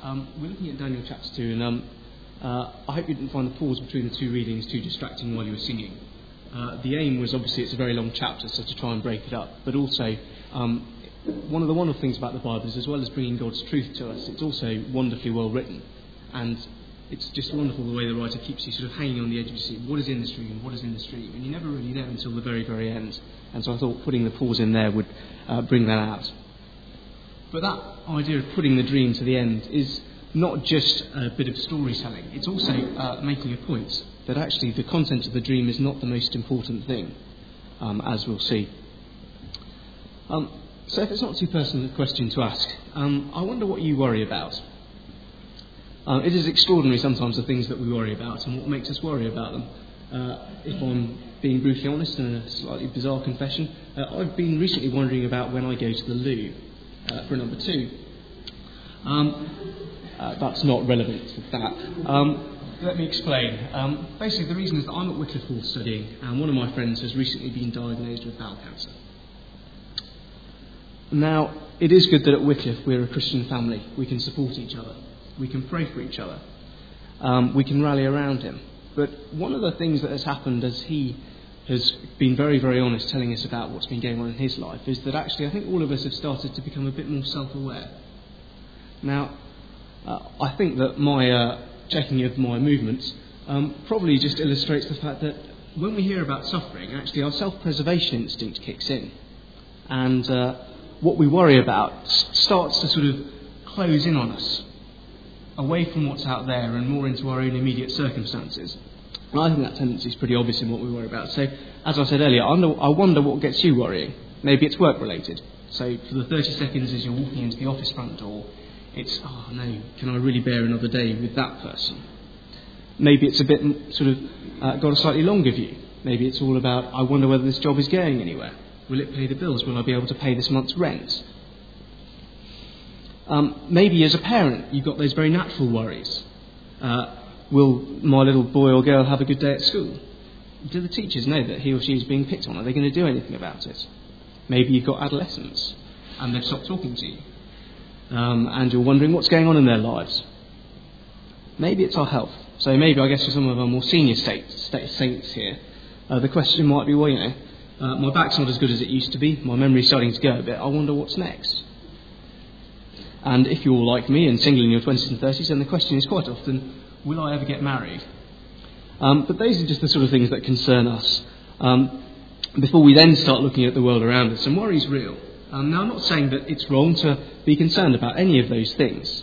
Um, we're looking at Daniel chapter 2, and um, uh, I hope you didn't find the pause between the two readings too distracting while you were singing. Uh, the aim was obviously it's a very long chapter, so to try and break it up, but also um, one of the wonderful things about the Bible is as well as bringing God's truth to us, it's also wonderfully well written. And it's just wonderful the way the writer keeps you sort of hanging on the edge of your seat. What is in the stream? What is in the stream? And you never really know until the very, very end. And so I thought putting the pause in there would uh, bring that out. But that idea of putting the dream to the end is not just a bit of storytelling, it's also uh, making a point that actually the content of the dream is not the most important thing, um, as we'll see. Um, so, if it's not too personal a question to ask, um, I wonder what you worry about. Uh, it is extraordinary sometimes the things that we worry about and what makes us worry about them. Uh, if I'm being brutally honest and a slightly bizarre confession, uh, I've been recently wondering about when I go to the loo uh, for number two. Um, uh, that's not relevant to that. Um, let me explain. Um, basically, the reason is that I'm at Wycliffe Hall studying, and one of my friends has recently been diagnosed with bowel cancer. Now, it is good that at Wycliffe we're a Christian family. We can support each other. We can pray for each other. Um, we can rally around him. But one of the things that has happened as he has been very, very honest telling us about what's been going on in his life is that actually I think all of us have started to become a bit more self aware. Now, uh, I think that my uh, checking of my movements um, probably just illustrates the fact that when we hear about suffering, actually our self preservation instinct kicks in. And uh, what we worry about starts to sort of close in on us, away from what's out there and more into our own immediate circumstances. And I think that tendency is pretty obvious in what we worry about. So, as I said earlier, I wonder, I wonder what gets you worrying. Maybe it's work related. So, for the 30 seconds as you're walking into the office front door, it's, oh no, can I really bear another day with that person? Maybe it's a bit sort of uh, got a slightly longer view. Maybe it's all about, I wonder whether this job is going anywhere. Will it pay the bills? Will I be able to pay this month's rent? Um, maybe as a parent, you've got those very natural worries. Uh, will my little boy or girl have a good day at school? Do the teachers know that he or she is being picked on? Are they going to do anything about it? Maybe you've got adolescents and they've stopped talking to you. Um, and you're wondering what's going on in their lives. Maybe it's our health. So maybe, I guess, for some of our more senior state, saints here, uh, the question might be, well, you know, uh, my back's not as good as it used to be. My memory's starting to go a bit. I wonder what's next. And if you're like me and single in your 20s and 30s, then the question is quite often, will I ever get married? Um, but those are just the sort of things that concern us. Um, before we then start looking at the world around us, and worry's real. Um, now, I'm not saying that it's wrong to be concerned about any of those things.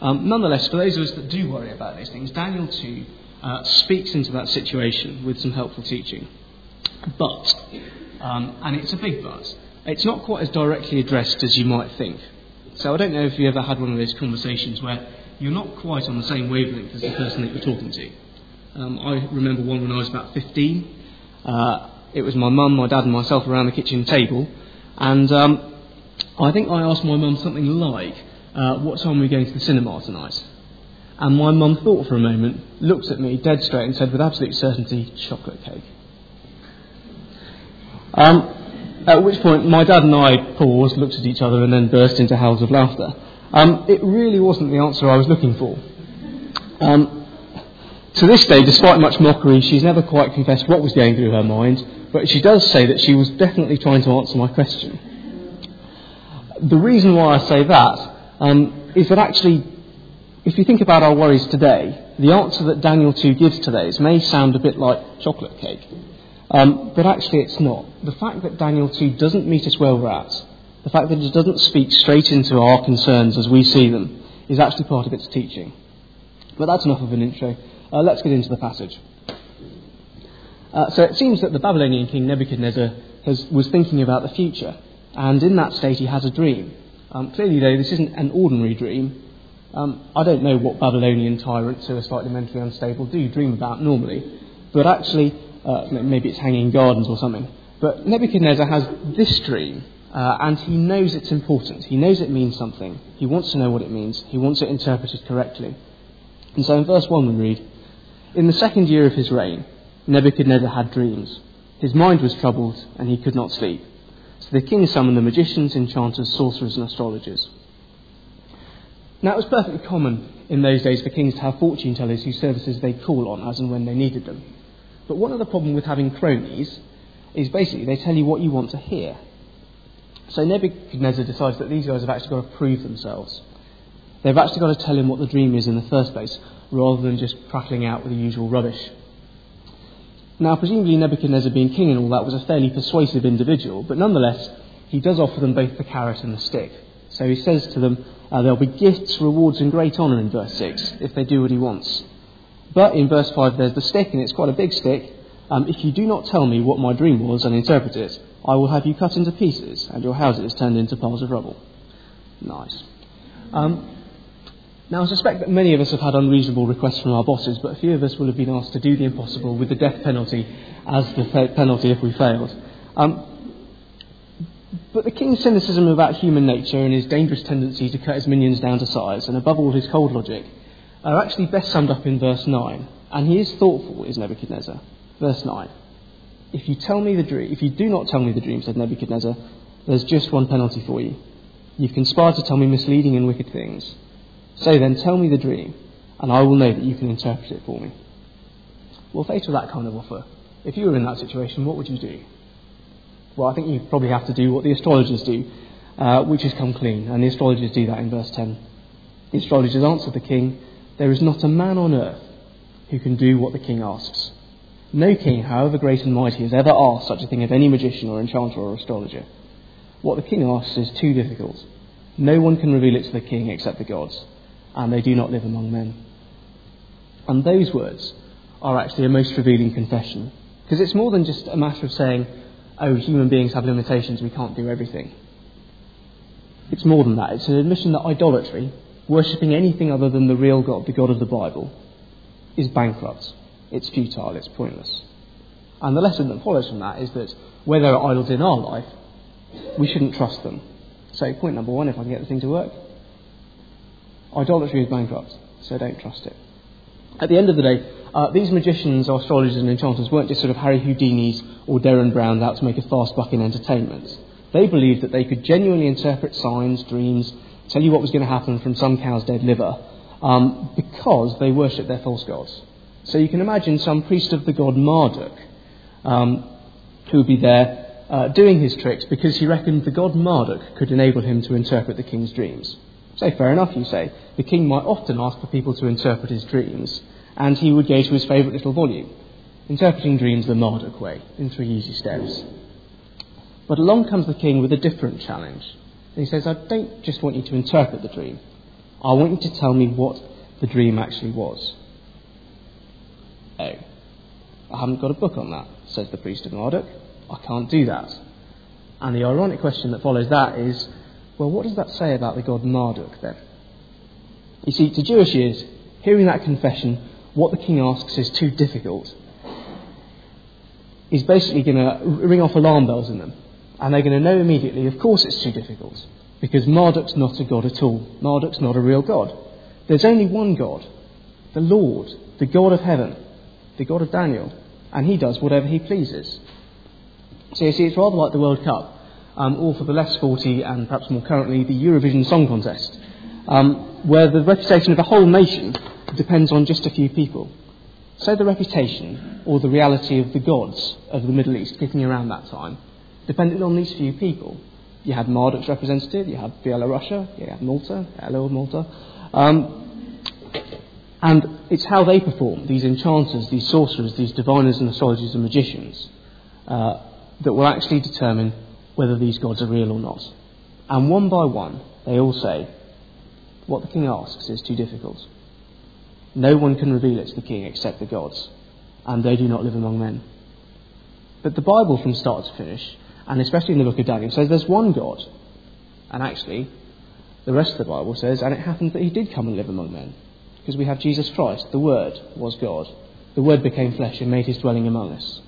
Um, nonetheless, for those of us that do worry about those things, Daniel 2 uh, speaks into that situation with some helpful teaching. But, um, and it's a big but, it's not quite as directly addressed as you might think. So I don't know if you ever had one of those conversations where you're not quite on the same wavelength as the person that you're talking to. Um, I remember one when I was about 15. Uh, it was my mum, my dad, and myself around the kitchen table, and um, I think I asked my mum something like, uh, "What time are we going to the cinema tonight?" And my mum thought for a moment, looked at me dead straight, and said with absolute certainty, "Chocolate cake." Um, at which point, my dad and I paused, looked at each other, and then burst into howls of laughter. Um, it really wasn't the answer I was looking for. Um, to this day, despite much mockery, she's never quite confessed what was going through her mind, but she does say that she was definitely trying to answer my question. The reason why I say that um, is that actually, if you think about our worries today, the answer that Daniel 2 gives to those may sound a bit like chocolate cake. Um, but actually, it's not. The fact that Daniel 2 doesn't meet us where we're at, the fact that it doesn't speak straight into our concerns as we see them, is actually part of its teaching. But that's enough of an intro. Uh, let's get into the passage. Uh, so it seems that the Babylonian king Nebuchadnezzar has, was thinking about the future, and in that state he has a dream. Um, clearly, though, this isn't an ordinary dream. Um, I don't know what Babylonian tyrants who are slightly mentally unstable do dream about normally, but actually, uh, maybe it's hanging gardens or something. But Nebuchadnezzar has this dream, uh, and he knows it's important. He knows it means something. He wants to know what it means. He wants it interpreted correctly. And so in verse 1 we read In the second year of his reign, Nebuchadnezzar had dreams. His mind was troubled, and he could not sleep. So the king summoned the magicians, enchanters, sorcerers, and astrologers. Now, it was perfectly common in those days for kings to have fortune tellers whose services they call on as and when they needed them. But one of the problems with having cronies is basically they tell you what you want to hear. So Nebuchadnezzar decides that these guys have actually got to prove themselves. They've actually got to tell him what the dream is in the first place, rather than just prattling out with the usual rubbish. Now, presumably Nebuchadnezzar being king and all that was a fairly persuasive individual, but nonetheless, he does offer them both the carrot and the stick. So he says to them, uh, there'll be gifts, rewards, and great honour in verse 6 if they do what he wants. But in verse 5, there's the stick, and it's quite a big stick. Um, if you do not tell me what my dream was and interpret it, I will have you cut into pieces and your houses turned into piles of rubble. Nice. Um, now, I suspect that many of us have had unreasonable requests from our bosses, but a few of us will have been asked to do the impossible with the death penalty as the penalty if we failed. Um, but the king's cynicism about human nature and his dangerous tendency to cut his minions down to size, and above all his cold logic, are actually best summed up in verse 9. And he is thoughtful, is Nebuchadnezzar. Verse 9. If you tell me the dream, if you do not tell me the dream, said Nebuchadnezzar, there's just one penalty for you. You've conspired to tell me misleading and wicked things. So then, tell me the dream, and I will know that you can interpret it for me. Well, faced with that kind of offer, if you were in that situation, what would you do? Well, I think you probably have to do what the astrologers do, uh, which is come clean, and the astrologers do that in verse 10. The astrologers answer the king, There is not a man on earth who can do what the king asks. No king, however great and mighty, has ever asked such a thing of any magician or enchanter or astrologer. What the king asks is too difficult. No one can reveal it to the king except the gods and they do not live among men. And those words are actually a most revealing confession. Because it's more than just a matter of saying, oh, human beings have limitations, we can't do everything. It's more than that. It's an admission that idolatry, worshipping anything other than the real God, the God of the Bible, is bankrupt. It's futile. It's pointless. And the lesson that follows from that is that where there are idols in our life, we shouldn't trust them. So, point number one, if I can get the thing to work, Idolatry is bankrupt, so don't trust it. At the end of the day, uh, these magicians astrologers and enchanters weren't just sort of Harry Houdini's or Derren Browns out to make a fast buck in entertainment. They believed that they could genuinely interpret signs, dreams, tell you what was going to happen from some cow's dead liver, um, because they worshipped their false gods. So you can imagine some priest of the god Marduk um, who would be there uh, doing his tricks because he reckoned the god Marduk could enable him to interpret the king's dreams. So, fair enough, you say. The king might often ask for people to interpret his dreams, and he would go to his favourite little volume, Interpreting Dreams the Marduk Way, in three easy steps. But along comes the king with a different challenge. And he says, I don't just want you to interpret the dream, I want you to tell me what the dream actually was. Oh, I haven't got a book on that, says the priest of Marduk. I can't do that. And the ironic question that follows that is, well, what does that say about the god Marduk then? You see, to Jewish ears, hearing that confession, what the king asks is too difficult, He's basically going to ring off alarm bells in them. And they're going to know immediately, of course it's too difficult, because Marduk's not a god at all. Marduk's not a real god. There's only one God, the Lord, the God of heaven, the God of Daniel, and he does whatever he pleases. So you see, it's rather like the World Cup um, or for the less sporty and perhaps more currently, the Eurovision Song Contest, um, where the reputation of a whole nation depends on just a few people. So the reputation or the reality of the gods of the Middle East kicking around that time depended on these few people. You had Marduk's representative, you had Bielorussia, you had Malta, hello Malta. Um, and it's how they perform, these enchanters, these sorcerers, these diviners and astrologers and magicians, uh, that will actually determine whether these gods are real or not. And one by one, they all say, What the king asks is too difficult. No one can reveal it to the king except the gods, and they do not live among men. But the Bible, from start to finish, and especially in the book of Daniel, says there's one God. And actually, the rest of the Bible says, and it happened that he did come and live among men. Because we have Jesus Christ, the Word was God. The Word became flesh and made his dwelling among us.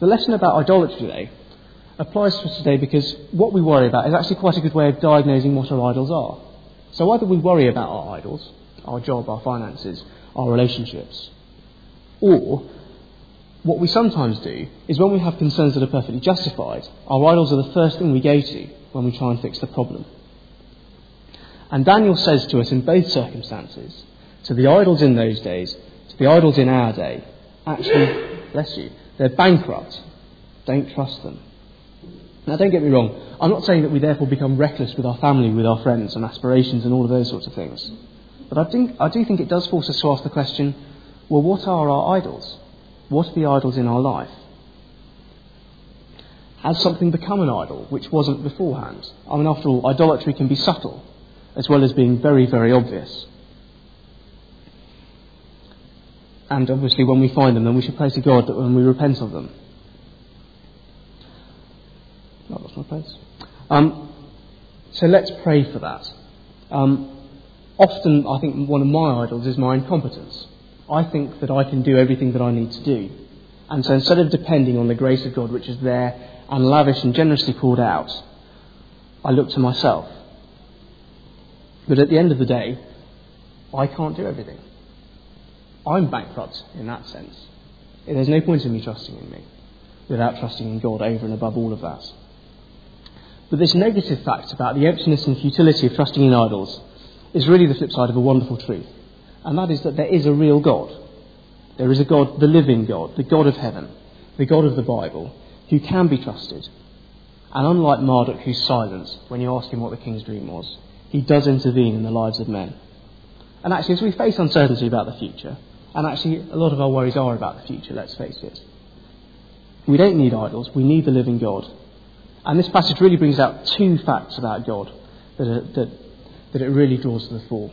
The lesson about idolatry today applies to us today because what we worry about is actually quite a good way of diagnosing what our idols are. So either we worry about our idols, our job, our finances, our relationships, or what we sometimes do is when we have concerns that are perfectly justified, our idols are the first thing we go to when we try and fix the problem. And Daniel says to us in both circumstances, to the idols in those days, to the idols in our day, actually, bless you, they're bankrupt. Don't trust them. Now, don't get me wrong. I'm not saying that we therefore become reckless with our family, with our friends, and aspirations, and all of those sorts of things. But I, think, I do think it does force us to ask the question well, what are our idols? What are the idols in our life? Has something become an idol which wasn't beforehand? I mean, after all, idolatry can be subtle as well as being very, very obvious. And obviously, when we find them, then we should pray to God that when we repent of them. Oh, that's my place. Um, so let's pray for that. Um, often, I think one of my idols is my incompetence. I think that I can do everything that I need to do. And so instead of depending on the grace of God, which is there and lavish and generously poured out, I look to myself. But at the end of the day, I can't do everything. I'm bankrupt in that sense. There's no point in me trusting in me without trusting in God over and above all of that. But this negative fact about the emptiness and futility of trusting in idols is really the flip side of a wonderful truth. And that is that there is a real God. There is a God, the living God, the God of heaven, the God of the Bible, who can be trusted. And unlike Marduk, who's silent when you ask him what the king's dream was, he does intervene in the lives of men. And actually, as we face uncertainty about the future, and actually a lot of our worries are about the future, let's face it, we don't need idols, we need the living God. And this passage really brings out two facts about God that, are, that, that it really draws to the fore.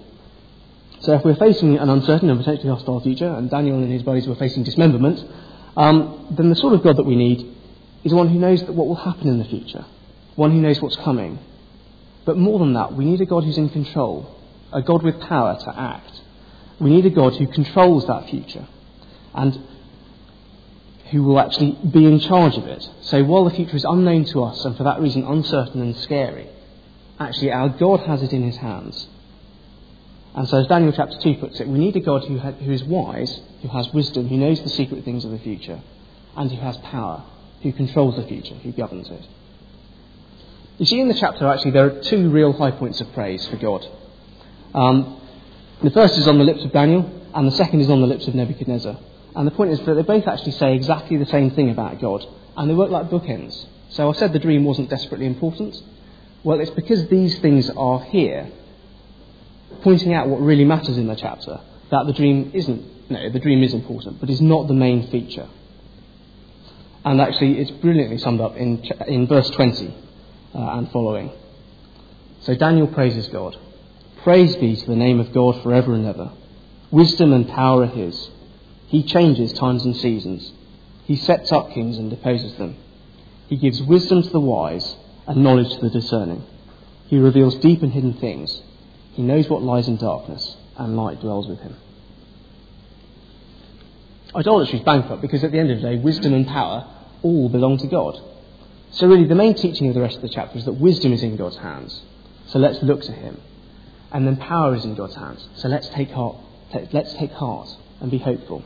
So if we're facing an uncertain and potentially hostile future, and Daniel and his buddies were facing dismemberment, um, then the sort of God that we need is one who knows that what will happen in the future, one who knows what's coming, but more than that, we need a God who's in control, a God with power to act. We need a God who controls that future and who will actually be in charge of it. So while the future is unknown to us and for that reason uncertain and scary, actually our God has it in his hands. And so, as Daniel chapter 2 puts it, we need a God who, ha- who is wise, who has wisdom, who knows the secret things of the future, and who has power, who controls the future, who governs it. You see, in the chapter, actually, there are two real high points of praise for God. Um, the first is on the lips of Daniel, and the second is on the lips of Nebuchadnezzar. And the point is that they both actually say exactly the same thing about God, and they work like bookends. So I said the dream wasn't desperately important. Well, it's because these things are here, pointing out what really matters in the chapter, that the dream isn't, no, the dream is important, but is not the main feature. And actually, it's brilliantly summed up in, in verse 20 uh, and following. So Daniel praises God. Praise be to the name of God forever and ever. Wisdom and power are his. He changes times and seasons. He sets up kings and deposes them. He gives wisdom to the wise and knowledge to the discerning. He reveals deep and hidden things. He knows what lies in darkness, and light dwells with him. Idolatry is bankrupt because at the end of the day, wisdom and power all belong to God. So, really, the main teaching of the rest of the chapter is that wisdom is in God's hands. So, let's look to Him. And then power is in God's hands. So, let's take heart, let's take heart and be hopeful.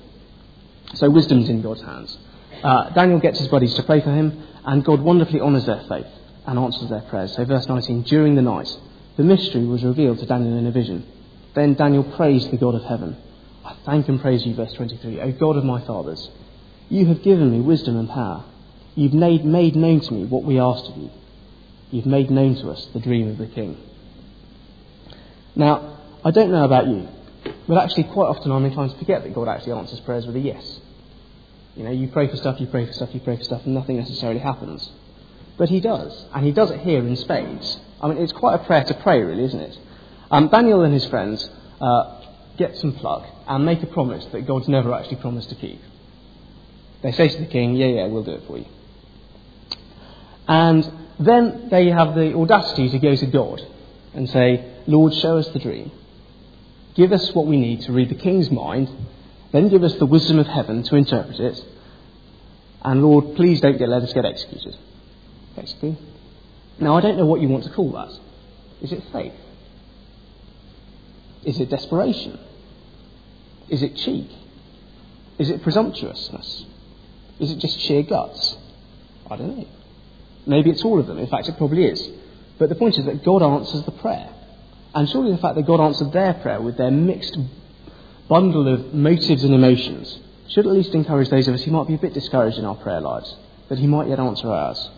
So, wisdom's in God's hands. Uh, Daniel gets his buddies to pray for him, and God wonderfully honours their faith and answers their prayers. So, verse 19 During the night, the mystery was revealed to Daniel in a vision. Then Daniel praised the God of heaven. I thank and praise you, verse 23. O God of my fathers, you have given me wisdom and power. You've made, made known to me what we asked of you. You've made known to us the dream of the king. Now, I don't know about you, but actually, quite often I'm inclined to forget that God actually answers prayers with a yes. You know, you pray for stuff, you pray for stuff, you pray for stuff, and nothing necessarily happens. But He does, and He does it here in spades. I mean, it's quite a prayer to pray, really, isn't it? Um, Daniel and his friends uh, get some pluck and make a promise that God's never actually promised to keep. They say to the king, Yeah, yeah, we'll do it for you. And then they have the audacity to go to God and say, Lord, show us the dream. Give us what we need to read the king's mind, then give us the wisdom of heaven to interpret it. And Lord, please don't get, let us get executed. Basically. Now, I don't know what you want to call that. Is it faith? Is it desperation? Is it cheek? Is it presumptuousness? Is it just sheer guts? I don't know. Maybe it's all of them. In fact, it probably is. But the point is that God answers the prayer. And surely the fact that God answered their prayer with their mixed bundle of motives and emotions should at least encourage those of us who might be a bit discouraged in our prayer lives, that He might yet answer ours.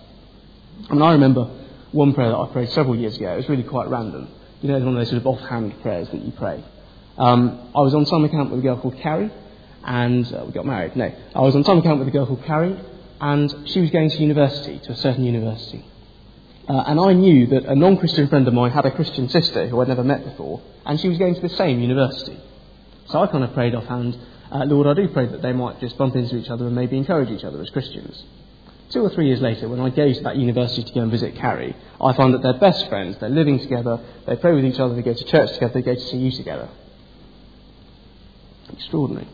I mean, I remember one prayer that I prayed several years ago. It was really quite random. You know, one of those sort of offhand prayers that you pray. Um, I was on summer camp with a girl called Carrie, and uh, we got married. No, I was on summer camp with a girl called Carrie, and she was going to university, to a certain university. Uh, and I knew that a non Christian friend of mine had a Christian sister who I'd never met before, and she was going to the same university. So I kind of prayed offhand, uh, Lord, I do pray that they might just bump into each other and maybe encourage each other as Christians. Two or three years later, when I go to that university to go and visit Carrie, I find that they're best friends, they're living together, they pray with each other, they go to church together, they go to CU together. Extraordinary.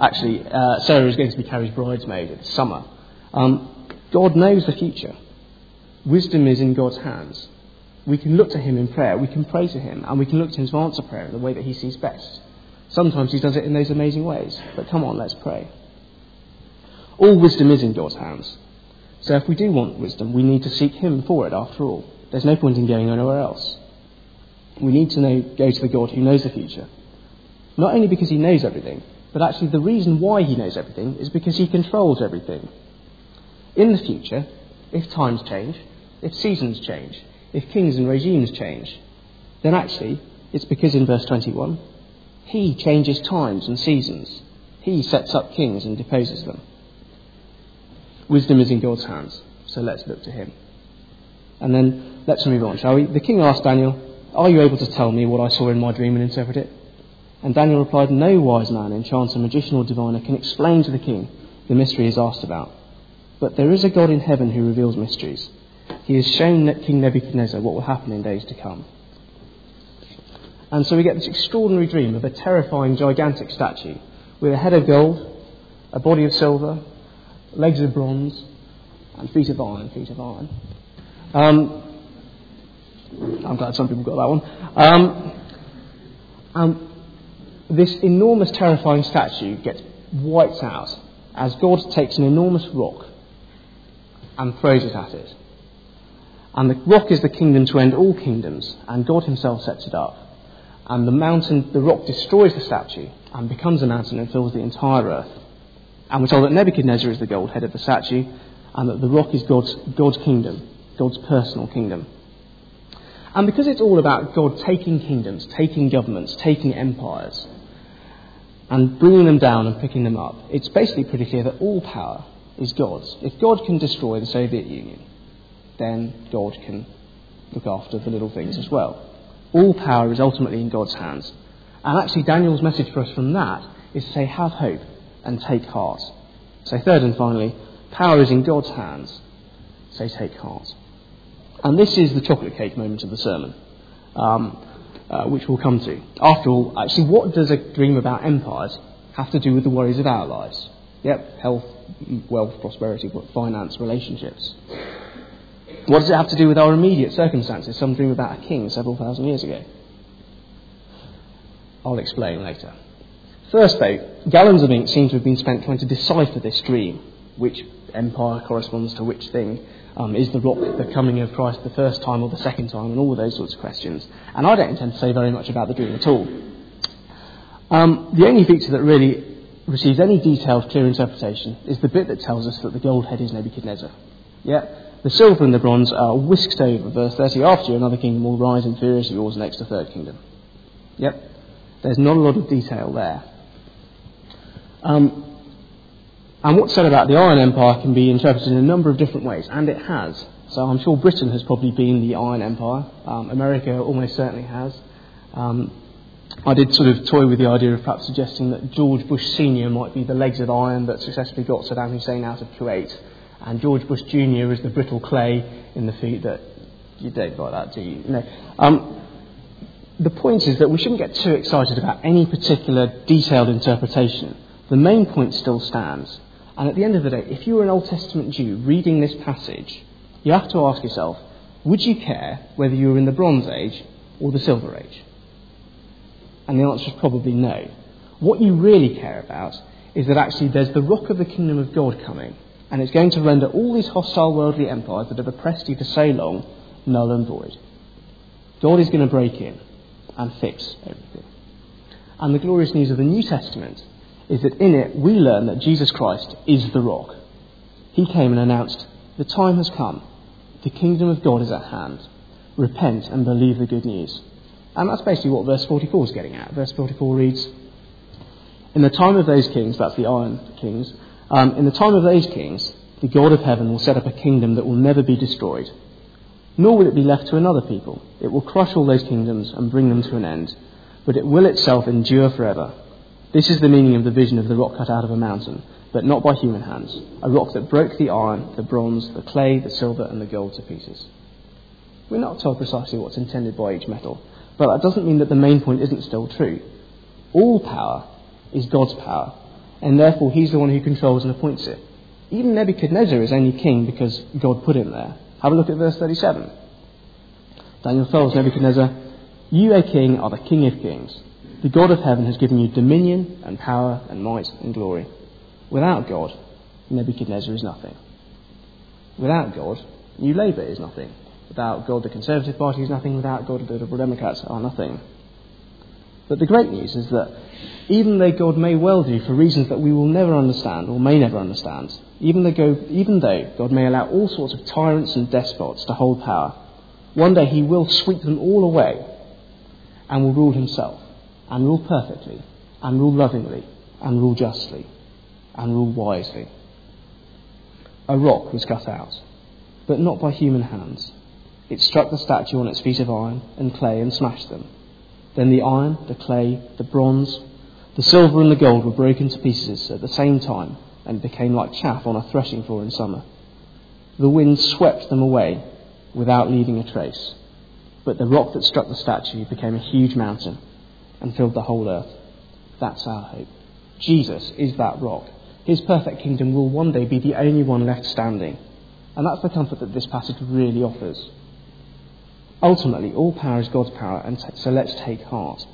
Actually, uh, Sarah is going to be Carrie's bridesmaid in the summer. Um, God knows the future. Wisdom is in God's hands. We can look to Him in prayer, we can pray to Him, and we can look to Him to answer prayer in the way that He sees best. Sometimes He does it in those amazing ways. But come on, let's pray. All wisdom is in God's hands. So if we do want wisdom, we need to seek Him for it after all. There's no point in going anywhere else. We need to know, go to the God who knows the future. Not only because He knows everything, but actually the reason why He knows everything is because He controls everything. In the future, if times change, if seasons change, if kings and regimes change, then actually it's because in verse 21 he changes times and seasons. He sets up kings and deposes them. Wisdom is in God's hands, so let's look to him. And then let's move on, shall we? The king asked Daniel, Are you able to tell me what I saw in my dream and interpret it? And Daniel replied, No wise man, enchanter, magician, or diviner can explain to the king the mystery is asked about. But there is a God in heaven who reveals mysteries. He has shown King Nebuchadnezzar what will happen in days to come. And so we get this extraordinary dream of a terrifying, gigantic statue with a head of gold, a body of silver, legs of bronze, and feet of iron, feet of iron. Um, I'm glad some people got that one. Um, um, this enormous, terrifying statue gets wiped out as God takes an enormous rock and throws it at it. And the rock is the kingdom to end all kingdoms, and God Himself sets it up and the mountain, the rock destroys the statue and becomes a mountain and fills the entire earth. And we're told that Nebuchadnezzar is the gold head of the statue and that the rock is God's, God's kingdom, God's personal kingdom. And because it's all about God taking kingdoms, taking governments, taking empires, and bringing them down and picking them up, it's basically pretty clear that all power is God's. If God can destroy the Soviet Union, then God can look after the little things as well. All power is ultimately in God's hands. And actually, Daniel's message for us from that is to say, have hope and take heart. So, third and finally, power is in God's hands. So, take heart. And this is the chocolate cake moment of the sermon, um, uh, which we'll come to. After all, actually, what does a dream about empires have to do with the worries of our lives? Yep, health, wealth, prosperity, finance, relationships. What does it have to do with our immediate circumstances? Some dream about a king several thousand years ago. I'll explain later. First, though, gallons of ink seem to have been spent trying to decipher this dream. Which empire corresponds to which thing? Um, is the rock the coming of Christ the first time or the second time? And all of those sorts of questions. And I don't intend to say very much about the dream at all. Um, the only feature that really receives any detailed, clear interpretation is the bit that tells us that the gold head is Nebuchadnezzar. Yeah? The silver and the bronze are whisked over, verse 30. After you, another kingdom will rise inferior to yours next to third kingdom. Yep. There's not a lot of detail there. Um, and what's said about the Iron Empire can be interpreted in a number of different ways, and it has. So I'm sure Britain has probably been the Iron Empire. Um, America almost certainly has. Um, I did sort of toy with the idea of perhaps suggesting that George Bush Sr. might be the legs of iron that successfully got Saddam Hussein out of Kuwait and George Bush Jr. is the brittle clay in the feet that you don't like that, do you? No. Um, the point is that we shouldn't get too excited about any particular detailed interpretation. The main point still stands. And at the end of the day, if you were an Old Testament Jew reading this passage, you have to ask yourself, would you care whether you were in the Bronze Age or the Silver Age? And the answer is probably no. What you really care about is that actually there's the rock of the kingdom of God coming, and it's going to render all these hostile worldly empires that have oppressed you for so long null and void. God is going to break in and fix everything. And the glorious news of the New Testament is that in it we learn that Jesus Christ is the rock. He came and announced, The time has come, the kingdom of God is at hand. Repent and believe the good news. And that's basically what verse 44 is getting at. Verse 44 reads, In the time of those kings, that's the iron kings, um, in the time of those kings, the God of heaven will set up a kingdom that will never be destroyed, nor will it be left to another people. It will crush all those kingdoms and bring them to an end, but it will itself endure forever. This is the meaning of the vision of the rock cut out of a mountain, but not by human hands, a rock that broke the iron, the bronze, the clay, the silver, and the gold to pieces. We're not told precisely what's intended by each metal, but that doesn't mean that the main point isn't still true. All power is God's power, and therefore He's the one who controls and appoints it. Even Nebuchadnezzar is only king because God put him there. Have a look at verse 37. Daniel tells Nebuchadnezzar, You, a king, are the king of kings. The God of heaven has given you dominion and power and might and glory. Without God, Nebuchadnezzar is nothing. Without God, New Labour is nothing. Without God, the Conservative Party is nothing. Without God, the Liberal Democrats are nothing. But the great news is that even though God may well do for reasons that we will never understand or may never understand, even though, God, even though God may allow all sorts of tyrants and despots to hold power, one day He will sweep them all away and will rule Himself, and rule perfectly, and rule lovingly, and rule justly, and rule wisely. A rock was cut out, but not by human hands. It struck the statue on its feet of iron and clay and smashed them. Then the iron, the clay, the bronze, the silver, and the gold were broken to pieces at the same time and became like chaff on a threshing floor in summer. The wind swept them away without leaving a trace. But the rock that struck the statue became a huge mountain and filled the whole earth. That's our hope. Jesus is that rock. His perfect kingdom will one day be the only one left standing. And that's the comfort that this passage really offers. Ultimately, all power is God's power, and so let's take heart.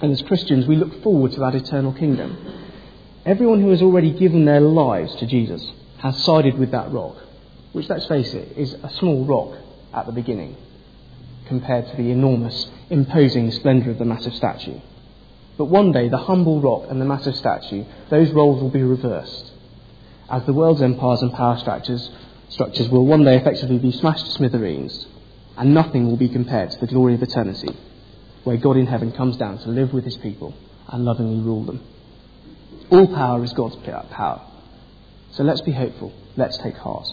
And as Christians, we look forward to that eternal kingdom. Everyone who has already given their lives to Jesus has sided with that rock, which, let's face it, is a small rock at the beginning compared to the enormous, imposing splendour of the massive statue. But one day, the humble rock and the massive statue, those roles will be reversed, as the world's empires and power structures, structures will one day effectively be smashed to smithereens, and nothing will be compared to the glory of eternity, where God in heaven comes down to live with his people and lovingly rule them. All power is God's power. So let's be hopeful. Let's take heart.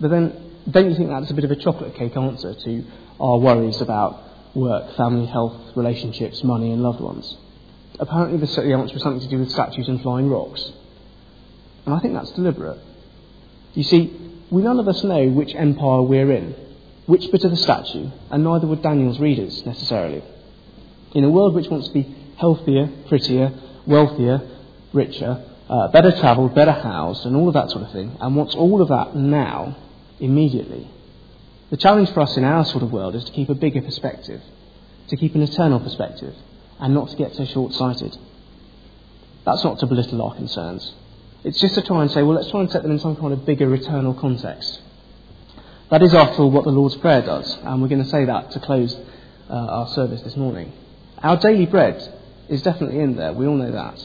But then, don't you think that's a bit of a chocolate cake answer to our worries about work, family, health, relationships, money, and loved ones? Apparently, the answer was something to do with statues and flying rocks. And I think that's deliberate. You see, we none of us know which empire we're in which bit of the statue, and neither would Daniel's readers necessarily. In a world which wants to be healthier, prettier, wealthier, richer, uh, better travelled, better housed, and all of that sort of thing, and wants all of that now, immediately. The challenge for us in our sort of world is to keep a bigger perspective, to keep an eternal perspective, and not to get so short sighted. That's not to belittle our concerns. It's just to try and say, well, let's try and set them in some kind of bigger eternal context. That is, after all, what the Lord's Prayer does, and we're going to say that to close uh, our service this morning. Our daily bread is definitely in there, we all know that.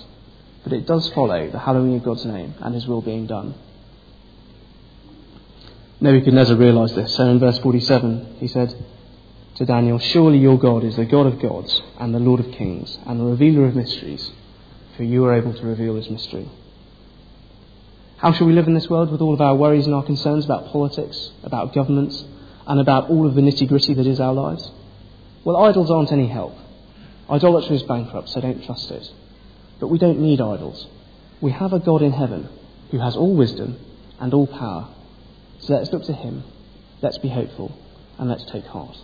But it does follow the hallowing of God's name and His will being done. Nebuchadnezzar realized this, so in verse 47 he said to Daniel, Surely your God is the God of gods and the Lord of kings and the revealer of mysteries, for you are able to reveal this mystery. How shall we live in this world with all of our worries and our concerns about politics, about governments, and about all of the nitty gritty that is our lives? Well, idols aren't any help. Idolatry is bankrupt, so don't trust it. But we don't need idols. We have a God in heaven who has all wisdom and all power. So let's look to him, let's be hopeful, and let's take heart.